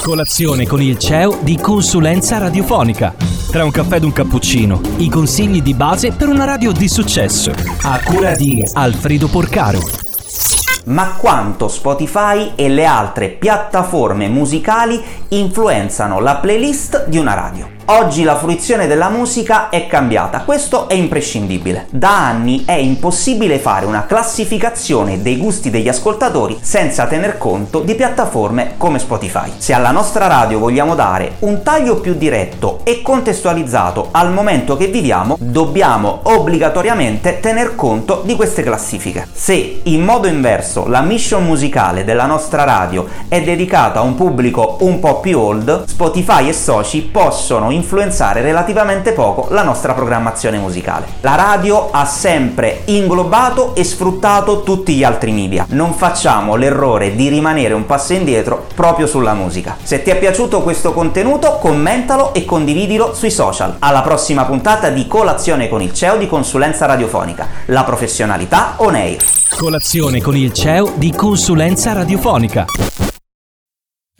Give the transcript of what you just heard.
Colazione con il CEO di consulenza radiofonica. Tra un caffè ed un cappuccino, i consigli di base per una radio di successo. A cura di Alfredo Porcaro. Ma quanto Spotify e le altre piattaforme musicali influenzano la playlist di una radio? Oggi la fruizione della musica è cambiata, questo è imprescindibile. Da anni è impossibile fare una classificazione dei gusti degli ascoltatori senza tener conto di piattaforme come Spotify. Se alla nostra radio vogliamo dare un taglio più diretto e contestualizzato al momento che viviamo, dobbiamo obbligatoriamente tener conto di queste classifiche. Se in modo inverso la mission musicale della nostra radio è dedicata a un pubblico un po' più old, Spotify e soci possono influenzare relativamente poco la nostra programmazione musicale. La radio ha sempre inglobato e sfruttato tutti gli altri media. Non facciamo l'errore di rimanere un passo indietro proprio sulla musica. Se ti è piaciuto questo contenuto, commentalo e condividilo sui social. Alla prossima puntata di Colazione con il CEO di Consulenza Radiofonica. La professionalità on air. Colazione con il CEO di consulenza radiofonica.